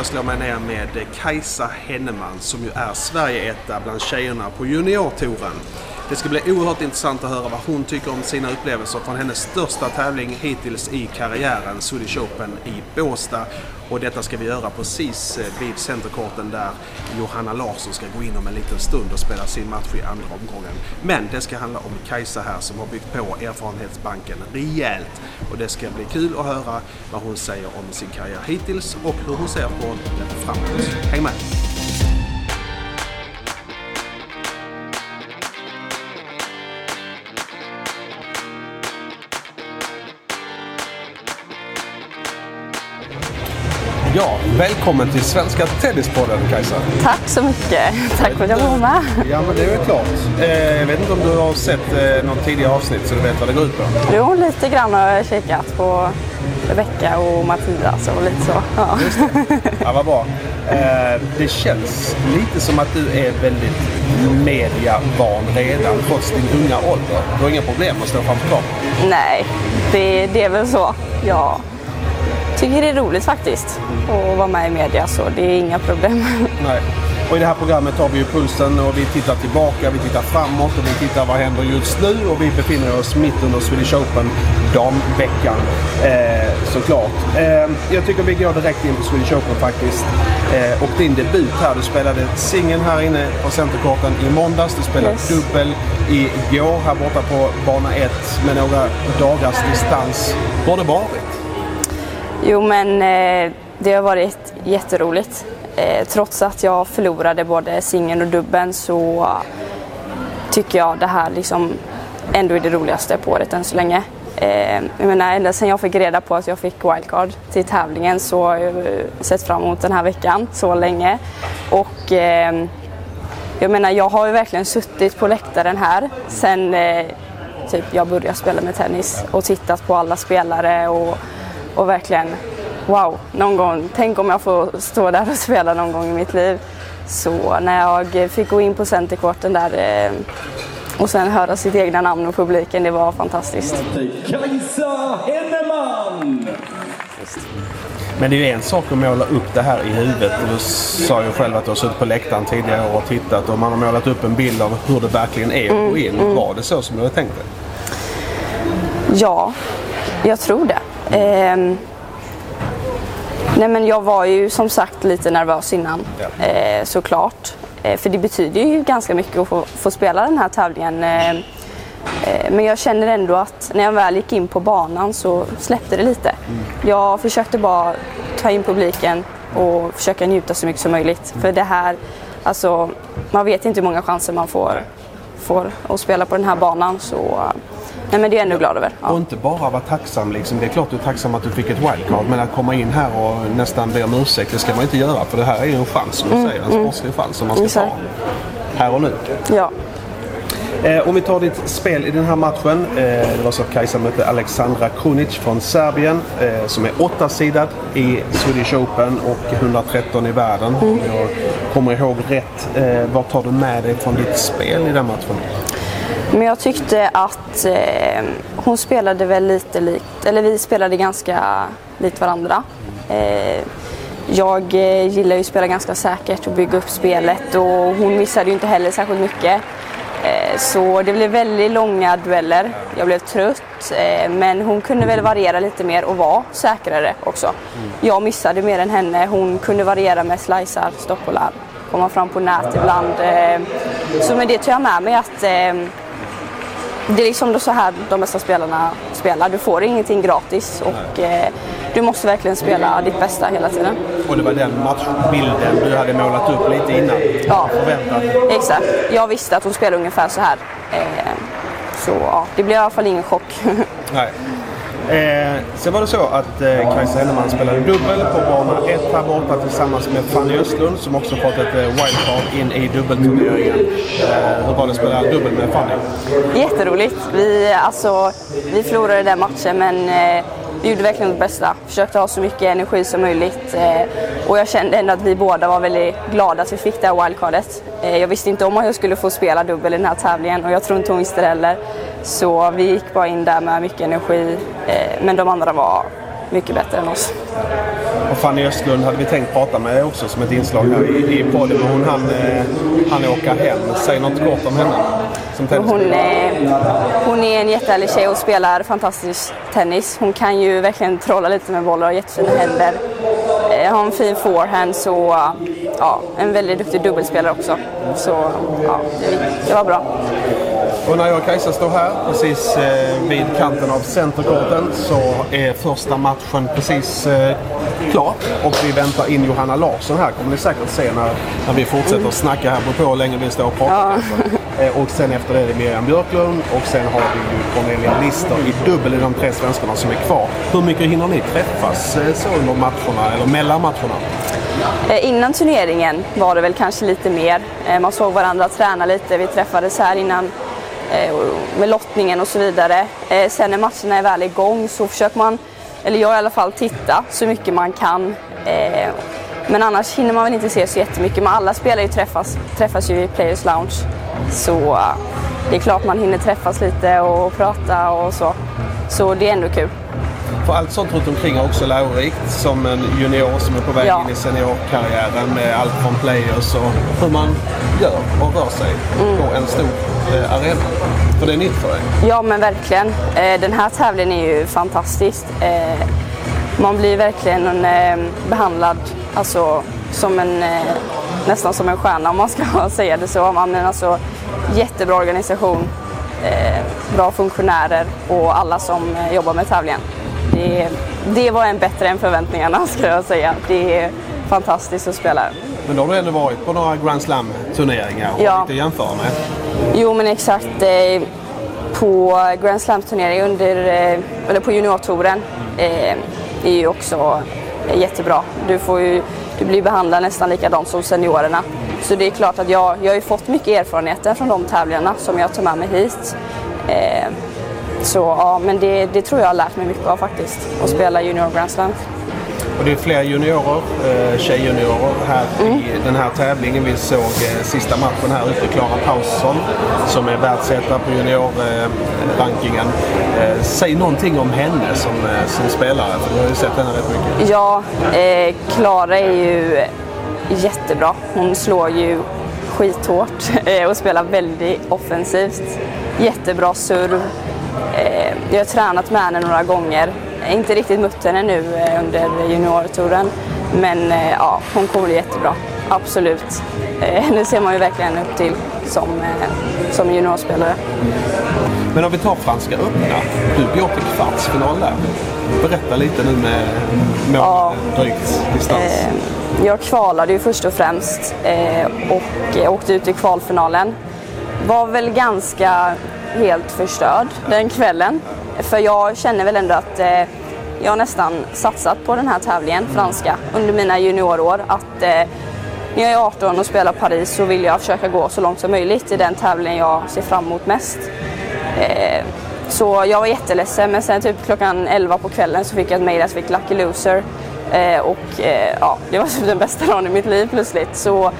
jag slå mig ner med Kajsa Henneman som ju är Sverige-etta bland tjejerna på juniortouren. Det ska bli oerhört intressant att höra vad hon tycker om sina upplevelser från hennes största tävling hittills i karriären, Swedish Open i Båstad. Och detta ska vi göra precis eh, vid centerkorten där Johanna Larsson ska gå in om en liten stund och spela sin match i andra omgången. Men det ska handla om Kajsa här som har byggt på erfarenhetsbanken rejält. Och det ska bli kul att höra vad hon säger om sin karriär hittills och hur hon ser på den framåt. Häng med! Välkommen till Svenska Tennispodden Kajsa. Tack så mycket. Tack för att jag var med. Ja, men det är väl klart. Eh, jag vet inte om du har sett eh, något tidigare avsnitt så du vet vad det går ut på? Jo, lite grann har jag kikat på Rebecka och Mattias och lite så. Ja. Ja, vad bra. Eh, det känns lite som att du är väldigt mediavan redan trots din unga ålder. Du har inga problem att stå framför kameran? Nej, det, det är väl så. Jag tycker det är roligt faktiskt att vara med i media så det är inga problem. Nej. Och i det här programmet tar vi ju pulsen och vi tittar tillbaka, vi tittar framåt och vi tittar vad händer just nu och vi befinner oss mitt under Swedish Open damveckan eh, såklart. Eh, jag tycker vi går direkt in på Swedish Open faktiskt. Eh, och din debut här, du spelade singeln här inne på centerkorten i måndags. Du spelade Yes. dubbel igår här borta på bana 1 med några dagars distans. Har det varit? Jo, men eh, det har varit jätteroligt. Eh, trots att jag förlorade både singeln och dubben så tycker jag det här liksom ändå är det roligaste på året än så länge. Eh, jag menar, ända sedan jag fick reda på att jag fick wildcard till tävlingen så har jag eh, sett fram emot den här veckan så länge. Och eh, jag menar, jag har ju verkligen suttit på läktaren här sen eh, typ jag började spela med tennis och tittat på alla spelare och, och verkligen wow, någon gång, tänk om jag får stå där och spela någon gång i mitt liv. Så när jag fick gå in på centerkorten där eh, och sen höra sitt egna namn och publiken, det var fantastiskt. Kajsa Henneman! Men det är ju en sak att måla upp det här i huvudet. Du sa ju själv att du har suttit på läktaren tidigare och tittat och man har målat upp en bild av hur det verkligen är att gå in. Var det så som du hade tänkt dig? Ja, jag tror det. Ehm, nej men jag var ju som sagt lite nervös innan, Ja. eh, såklart. Eh, för det betyder ju ganska mycket att få, få spela den här tävlingen. Eh, eh, men jag känner ändå att när jag väl gick in på banan så släppte det lite. Jag försökte bara ta in publiken och försöka njuta så mycket som möjligt. För det här, alltså, man vet inte hur många chanser man får, får att spela på den här banan. Så nej men det är jag ändå glad över. Ja. Och inte bara vara tacksam liksom. Det är klart du är tacksam att du fick ett wildcard. Men att komma in här och nästan be om ursäkt, det ska man inte göra. För det här är ju en chans som du säger. En sportslig chans som man ska Exakt. ta. Här och nu. Ja. Eh, om vi tar ditt spel i den här matchen. Eh, det var så att Kajsa mötte Alexandra Krunic från Serbien eh, som är åttasidad i Swedish Open och 113 i världen. Om jag kommer ihåg rätt. Eh, vad tar du med dig från ditt spel i den matchen? Men jag tyckte att eh, hon spelade väl lite likt, eller vi spelade ganska likt varandra. Eh, jag eh, gillar ju att spela ganska säkert och bygga upp spelet och hon missade ju inte heller särskilt mycket. Eh, så det blev väldigt långa dueller. Jag blev trött eh, men hon kunde väl variera lite mer och vara säkrare också. Jag missade mer än henne. Hon kunde variera med slicear, stoppbollar, komma fram på nät ibland. Eh, så med det tar jag med mig att det är liksom så här de bästa spelarna spelar. Du får ingenting gratis och eh, du måste verkligen spela ditt bästa hela tiden. Och det var den matchbilden du hade målat upp lite innan? Ja. Förväntad? Exakt. Jag visste att hon spelade ungefär så här. Eh, så ja, det blev i alla fall ingen chock. Nej. Eh, sen var det så att eh, Kajsa Hellman spelade dubbel på bana 1 här borta tillsammans med Fanny Östlund som också fått ett eh, wildcard in i dubbelturneringen. Eh, hur var det att spela dubbel med Fanny? Jätteroligt. Vi, alltså, vi förlorade den matchen men eh, vi gjorde verkligen vårt bästa. Försökte ha så mycket energi som möjligt. Eh, och jag kände ändå att vi båda var väldigt glada att vi fick det här wildcardet. Eh, jag visste inte om att jag skulle få spela dubbel i den här tävlingen och jag tror inte hon visste det heller. Så vi gick bara in där med mycket energi. Eh, men de andra var mycket bättre än oss. Och Fanny Östlund hade vi tänkt prata med också som ett inslag här i, i podden. Men hon hann, eh, åka hem. Säg något kort om henne. Hon, är, hon är en jättehärlig tjej och spelar fantastisk tennis. Hon kan ju verkligen trolla lite med bollar och har jättefina händer. Eh, har en fin forehand så ja, en väldigt duktig dubbelspelare också. Så ja, det, det var bra. Och när jag och Kajsa står här precis eh, vid kanten av centerkorten så är första matchen precis eh, klar. Och vi väntar in Johanna Larsson här. kommer ni säkert se när, när vi fortsätter mm. snacka här på hur länge vi står och pratar. Ja. Eh, och sen efter det är det Miriam Björklund och sen har vi ju Cornelia Lister i dubbel i de tre svenskarna som är kvar. Hur mycket hinner ni träffas eh, så under matcherna eller mellan matcherna? Eh, innan turneringen var det väl kanske lite mer. Man såg varandra träna lite. Vi träffades här innan Eh, Eh, med lottningen och så vidare. Eh, sen när matcherna är väl igång så försöker man, eller jag i alla fall, titta så mycket man kan. Eh, men annars hinner man väl inte se så jättemycket. Men alla spelare träffas, träffas ju i Players Lounge. Så det är klart man hinner träffas lite och prata och så. Så det är ändå kul. För allt sånt runt omkring är också lärorikt som en junior som är på väg ja. in i seniorkarriären med allt från players och hur man gör och rör sig mm. på en stor eh, arena. För det är nytt för dig. Ja men verkligen. Eh, den här tävlingen är ju fantastisk. Eh, man blir verkligen eh, behandlad alltså, som en, eh, nästan som en stjärna om man ska säga det så. Men alltså, jättebra organisation, eh, bra funktionärer och alla som jobbar med tävlingen det, det var en bättre än förväntningarna skulle jag säga. Det är fantastiskt att spela. Men då har du ändå varit på några Grand Slam-turneringar och ja. lite jämföra med? Jo men exakt. Eh, på Grand Slam-turneringar under, eh, eller på juniortouren eh, är ju också jättebra. Du, får ju, du blir behandlad nästan likadant som seniorerna. Så det är klart att jag, jag har ju fått mycket erfarenheter från de tävlingarna som jag tar med mig hit. Så ja, men det, det tror jag har lärt mig mycket av faktiskt, att spela Junior Grand Slam. Och det är fler juniorer, eh, tjejjuniorer här mm. i den här tävlingen. Vi såg eh, sista matchen här ute, Klara Paulsson som är världsetta på juniorrankingen. Eh, säg någonting om henne som, eh, som spelare, för du har ju sett henne rätt mycket. Ja, Klara är ju jättebra. Hon slår ju skithårt och spelar väldigt offensivt. Jättebra serv. Eh, jag har tränat med henne några gånger. Inte riktigt mött henne nu eh, under juniortouren. Men eh, ja, hon kommer bli jättebra. Absolut. Henne ser man ju verkligen upp till som, som juniorspelare. Men om vi tar Franska öppna. Du går till kvartsfinal där. Berätta lite nu med mål ja, drygt distans. jag kvalade ju först och främst och åkte ut i kvalfinalen. Var väl ganska helt förstörd den kvällen. För jag känner väl ändå att eh, jag nästan satsat på den här tävlingen, franska, under mina juniorår. Att eh, när jag är 18 och spelar Paris så vill jag försöka gå så långt som möjligt i den tävlingen jag ser fram emot mest. Eh, så jag var jätteledsen men sen typ klockan 11 på kvällen så fick jag ett mejl att jag fick Lucky Loser. Eh, och eh, ja, det var typ den bästa dagen i mitt liv plötsligt. Så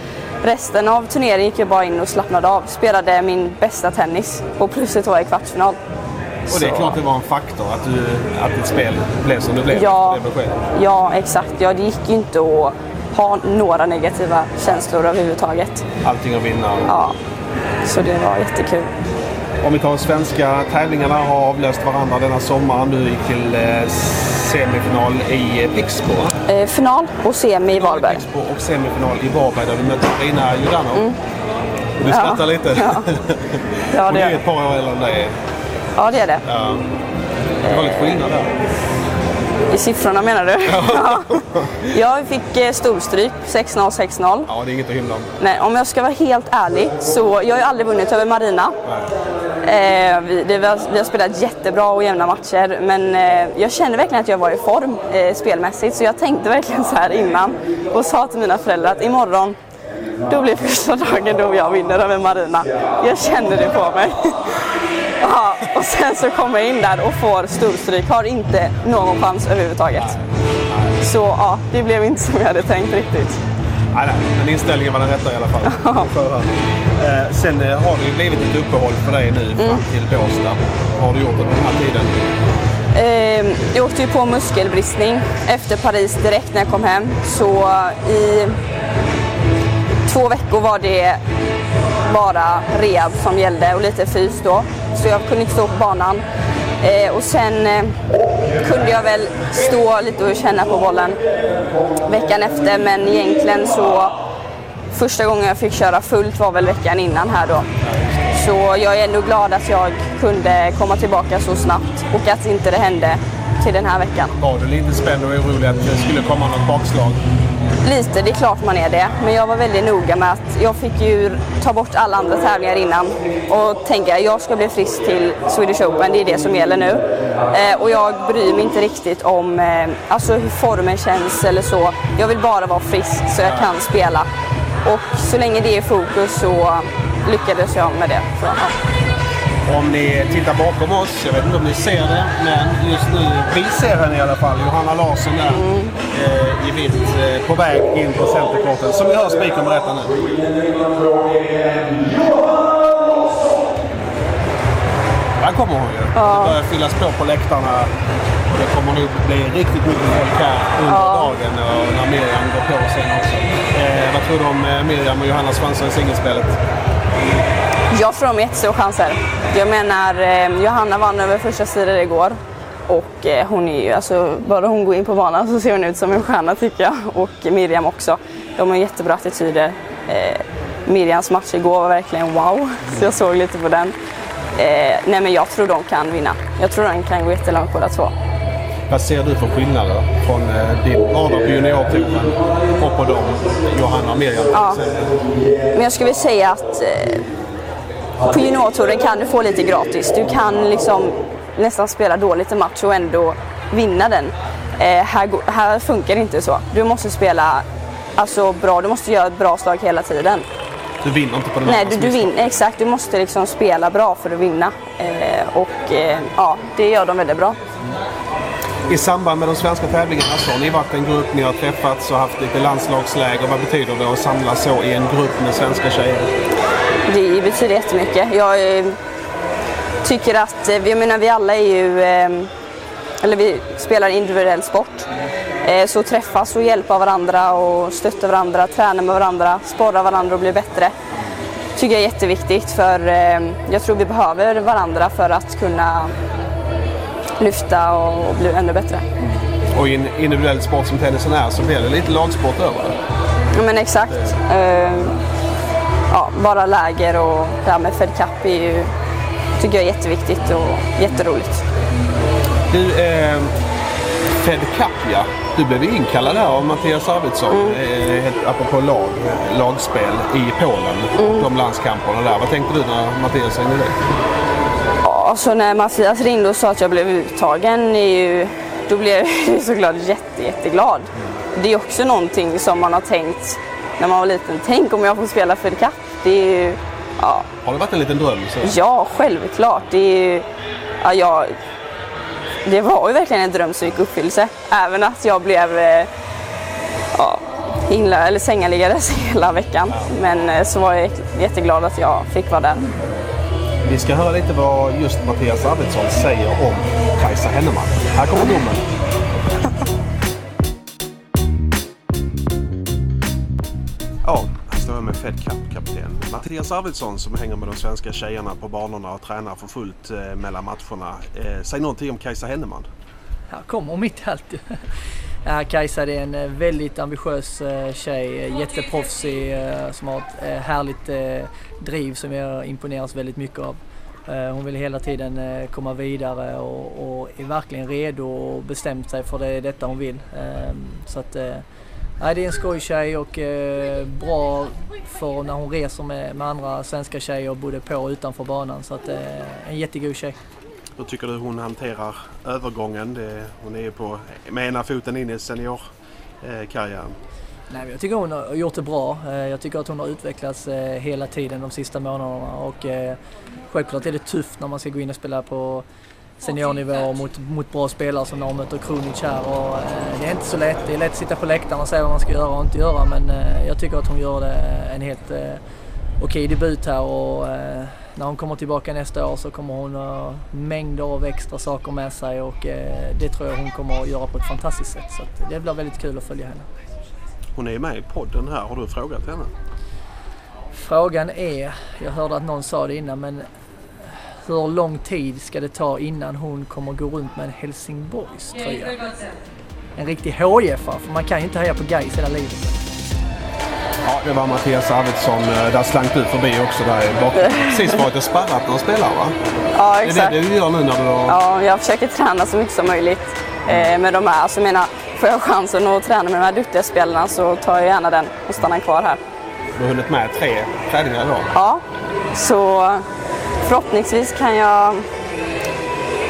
Resten av turneringen gick jag bara in och slappnade av. Spelade min bästa tennis och plötsligt var jag i kvartsfinal. Och det är klart det var en faktor att, du, att ditt spel blev som det blev? Ja, det ja exakt. Ja, det gick ju inte att ha några negativa känslor överhuvudtaget. Allting att vinna? Ja, så det var jättekul. Om vi tar svenska tävlingarna har avlöst varandra denna sommaren. Du gick till eh, semifinal i Pixbo. Eh, final och semi i Varberg. Pixbo och semifinal i Varberg där du mötte Carina Juranov. Mm. du skrattar ja. lite. Ja, ja det, det är ett par år äldre än dig. Ja, det är det. Ja. Det var lite skillnad där. I siffrorna menar du? Ja. jag fick eh, storstryk, 6-0, 6-0. Ja, det är inget att hymla om. Nej, om jag ska vara helt ärlig så jag har ju aldrig vunnit över Marina. Eh, vi, det, vi, har, vi, har, spelat jättebra och jämna matcher men eh, jag känner verkligen att jag var i form eh, spelmässigt så jag tänkte verkligen så här innan och sa till mina föräldrar att imorgon då blir första dagen då jag vinner över Marina. Jag känner det på mig. ja, och sen så kommer jag in där och får storstryk, har inte någon chans överhuvudtaget. Så ja, det blev inte som jag hade tänkt riktigt. Nej, nej, men inställningen var den rätta i alla fall. eh, sen eh, har det ju blivit ett uppehåll för dig nu fram mm. till Båstad. Vad har du gjort under den här tiden? Eh, jag åkte ju på muskelbristning efter Paris direkt när jag kom hem. Så i två veckor var det bara rehab som gällde och lite fys då. Så jag kunde inte stå på banan. Eh, och sen eh, kunde jag väl stå lite och känna på bollen veckan efter men egentligen så första gången jag fick köra fullt var väl veckan innan här då. Så jag är ändå glad att jag kunde komma tillbaka så snabbt och att inte det hände till den här veckan. Var du lite spänd och orolig att det skulle komma något bakslag? Lite, det är klart man är det. Men jag var väldigt noga med att jag fick ju ta bort alla andra tävlingar innan och tänka jag ska bli frisk till Swedish Open, det är det som gäller nu. Eh, och jag bryr mig inte riktigt om eh, alltså hur formen känns eller så. Jag vill bara vara frisk så jag kan spela. Och så länge det är fokus så lyckades jag med det. Så, ja. Om ni tittar bakom oss, jag vet inte om ni ser det, men just nu, vi ser henne i alla fall, Johanna Larsson där eh, i vitt eh, på väg in på centerkorten. Som vi hör spikern berätta nu. Där kommer hon ju. Det börjar fyllas på på läktarna. Det kommer nog bli riktigt mycket folk här under dagen och när Miriam går på sen också. Eh, vad tror du om eh, Miriam och Johannas chanser i singelspelet? Jag tror de har jättestora chanser. Jag menar, eh, Johanna vann över första sidan igår. Och eh, hon är ju, alltså, bara hon går in på banan så ser hon ut som en stjärna tycker jag. Och Miriam också. De har jättebra attityder. Eh, Miriams match igår var verkligen wow, så jag såg lite på den. Eh, nej men jag tror de kan vinna. Jag tror de kan gå jättelångt båda två. Vad ser du för skillnader från eh, din vardag på juniortouren och på dem, Johanna och Miriam Ja. Men jag skulle vilja säga att eh, på juniortouren kan du få lite gratis. Du kan liksom nästan spela dåligt en match och ändå vinna den. Eh, här, här funkar det inte så. Du måste spela alltså, bra, du måste göra ett bra slag hela tiden. Du vinner inte på den Nej, du, du vinner, exakt. Du måste liksom spela bra för att vinna. Eh, och eh, ja, det gör de väldigt bra. I samband med de svenska tävlingarna så har ni varit en grupp, ni har träffats och haft lite landslagsläger. Vad betyder det att samlas så i en grupp med svenska tjejer? Det betyder jättemycket. Jag eh, tycker att, eh, jag menar vi alla är ju, eh, eller vi spelar individuell sport. Eh, så träffas och hjälpa varandra och stötta varandra, träna med varandra, sporra varandra och bli bättre. Tycker jag är jätteviktigt för eh, jag tror vi behöver varandra för att kunna lyfta och bli ännu bättre. Och i en individuell sport som tennisen är så blir det lite lagsport över det. Ja men exakt. Eh, ja, bara läger och det här med Fed Cup är ju, tycker jag är jätteviktigt och jätteroligt. Du, eh, Fed Cup ja. Du blev inkallad här av Mattias Arvidsson, Mm. eh, apropå lag, lagspel i Polen. Mm. De landskamperna där. Vad tänkte du när Mattias ringde dig? Ja, så när Mattias ringde och sa att jag blev uttagen, är ju, då blev jag såklart jätte, jätteglad. Det är också någonting som man har tänkt när man var liten. Tänk om jag får spela Fed Cup. Det är ju, ja, Har det varit en liten dröm? Så? ja självklart. Det är ju, ja, jag, det var ju verkligen en dröm som gick i uppfyllelse. Även att jag blev eh, ja, inlä- eller sängaliggades hela veckan. Men eh, så var jag jätteglad att jag fick vara där. Vi ska höra lite vad just Mattias Arvidsson säger om Kajsa Henneman. Här kommer domen. Fed Cup-kapten Mattias Arvidsson som hänger med de svenska tjejerna på banorna och tränar för fullt eh, mellan matcherna. Eh, säg någonting om Kajsa Henneman. Här kommer mitt allt. Ja, Kajsa det är en eh, väldigt ambitiös eh, tjej, jätteproffsig, eh, som har ett eh, härligt driv som jag imponeras väldigt mycket av. Hon vill hela tiden komma vidare och, och är verkligen redo och bestämt sig för det är detta hon vill. Så att, nej, det är en skojtjej och eh, bra för när hon reser med, med andra svenska tjejer både på och utanför banan. Så att, eh, en jättegod tjej. Hur tycker du hon hanterar övergången? Det, hon är ju på, med ena foten in i seniorkarriären. Nej, men jag tycker hon har gjort det bra. Eh, Jag tycker att hon har utvecklats eh, hela tiden de sista månaderna och eh, självklart är det tufft när man ska gå in och spela på seniornivå mot, mot bra spelare som när hon möter Krunic här och eh, det är inte så lätt. Det är lätt att sitta på läktaren och säga vad man ska göra och inte göra men eh, jag tycker att hon gör det en helt eh, okej debut här och eh, när hon kommer tillbaka nästa år så kommer hon ha mängder av extra saker med sig och eh, det tror jag hon kommer att göra på ett fantastiskt sätt. Så att det blir väldigt kul att följa henne. Hon är med i podden här. Har du frågat henne? Frågan är, jag hörde att någon sa det innan, men hur lång tid ska det ta innan hon kommer gå runt med en Helsingborgs tröja? En riktig HIF för man kan ju inte heja på Gais hela livet. Ja, det var Mattias Arvidsson. eh, Där slank du förbi också där bakom. Precis varit och sparrat när de spelar va? Ja, Det är exakt. det du gör nu när du har... Ja, jag försöker träna så mycket som möjligt eh, med de här. Alltså, jag menar, får jag chansen att träna med de här duktiga spelarna så tar jag gärna den och stannar kvar här. Du har hunnit med tre träningar idag. Ja, så förhoppningsvis kan jag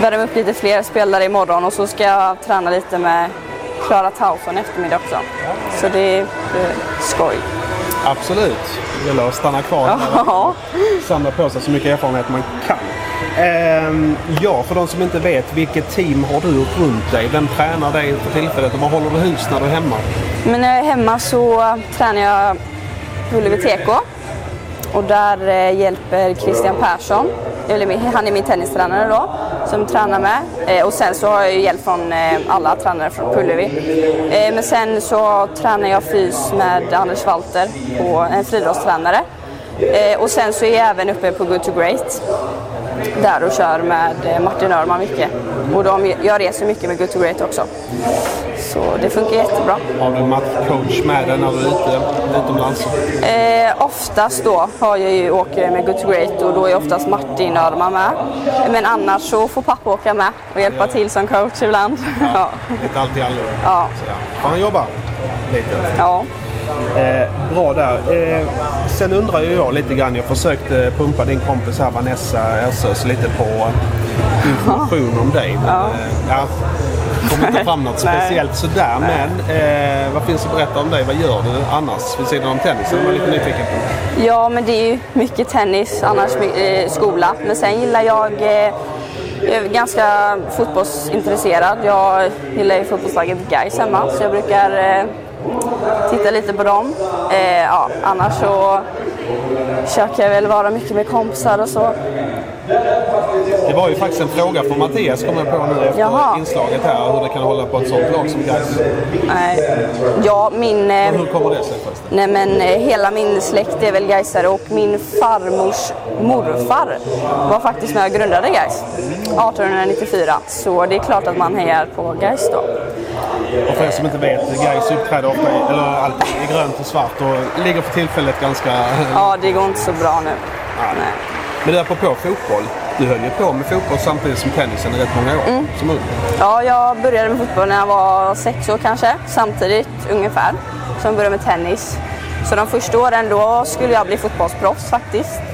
värma upp lite fler spelare imorgon och så ska jag träna lite med Klara Tauson i eftermiddag också. Så det blir skoj. Absolut. Det gäller att stanna kvar Ja. samla på sig så mycket erfarenhet man kan. Ehm, ja, för de som inte vet, vilket team har du runt dig? Vem tränar dig för tillfället och var håller du hus när du är hemma? Men när jag är hemma så tränar jag Ullevi TK. Och där eh, hjälper Christian Persson, han är min tennistränare då, som tränar med. Eh, och sen så har jag hjälp från eh, alla tränare från på Ullevi. Eh, men sen så tränar jag fys med Anders Walter, på, en friidrottstränare. Och sen så är jag även uppe på Good to Great där och kör med eh, Martin Örman mycket. Och de, jag reser mycket med Good to Great också. Så det funkar jättebra. Har du matchcoach med dig när du är ute utomlands? Eh, oftast då har jag ju åker med Good to Great och då är oftast Martin Örman med. Men annars så får pappa åka med och hjälpa till som coach ibland. Ja. Lite allt i allo. Ja. Så, ja. Får han jobba lite? ja. Eh, bra där. Eh, sen undrar ju jag lite grann, jag försökte pumpa din kompis här Vanessa Ersös lite på information om dig. Men, ja. Eh, ja, kom inte fram något Nej. speciellt sådär. Men eh, vad finns att berätta om dig? Vad gör du annars vid sidan om tennisen? Jag var lite nyfiken på. ja, men det är ju mycket tennis, annars eh, skola. Men sen gillar jag eh, jag är ganska fotbollsintresserad. Jag gillar ju fotbollslaget Gais hemma så jag brukar eh, titta lite på dem. Eh, ja, annars så försöker jag väl vara mycket med kompisar och så. Det var ju faktiskt en fråga från Mattias kom jag på nu efter Jaha. inslaget här. Hur det kan hålla på ett sånt lag som Gais. Nej. Ja, min... Eh, Hur kommer det sig förresten? Nej men eh, hela min släkt är väl Gaisare och min farmors morfar var faktiskt med och grundade Gais 1894. Så det är klart att man hejar på Gais då. Och för er som inte vet, Gais uppträder ofta eller alltid i grönt och svart och ligger för tillfället ganska... Ja, det går inte så bra nu. Nej. Men du, apropå fotboll. Du höll ju på med fotboll samtidigt som tennisen i rätt många år. Mm. Som ung. Ja, jag började med fotboll när jag var sex år kanske, samtidigt ungefär som jag började med tennis. Så de första åren då skulle jag bli fotbollsproffs faktiskt.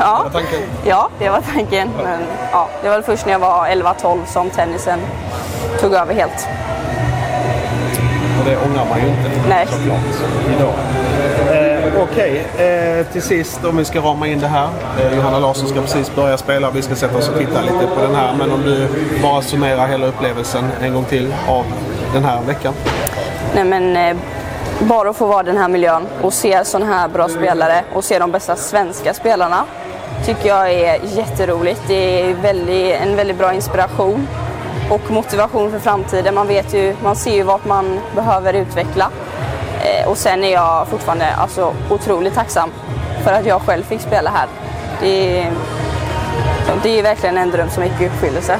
Ja, var tanken? ja det var tanken. Men ja, det var först när jag var 11-12 som tennisen tog över helt. Det ångrar man ju inte Nej. såklart idag. Eh, Okej, eh, till sist om vi ska rama in det här. Eh, Johanna Larsson ska precis börja spela. Vi ska sätta oss och titta lite på den här. Men om du bara summerar hela upplevelsen en gång till av den här veckan. Nej, men, eh, bara att få vara i den här miljön och se sådana här bra spelare och se de bästa svenska spelarna tycker jag är jätteroligt. Det är väldigt, en väldigt bra inspiration och motivation för framtiden. Man, vet ju, man ser ju vart man behöver utveckla. Eh, och sen är jag fortfarande alltså, otroligt tacksam för att jag själv fick spela här. Det är, det är verkligen en dröm som gick i uppfyllelse.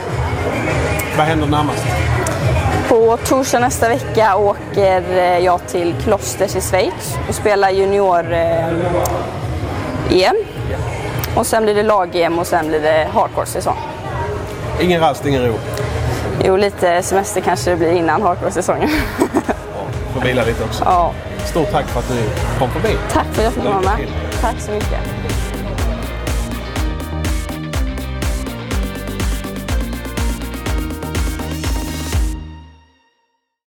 Vad händer närmast? På torsdag nästa vecka åker eh, jag till Klosters i Schweiz och spelar junior-EM. Och sen blir det lag-EM och sen blir det hardcore-säsong. Ingen rast, ingen ro. Jo, lite semester kanske det blir innan hardcore-säsongen. Får vila lite också. ja. Stort tack för att du kom förbi. Tack för att jag fick vara Lycka med. Tack så mycket.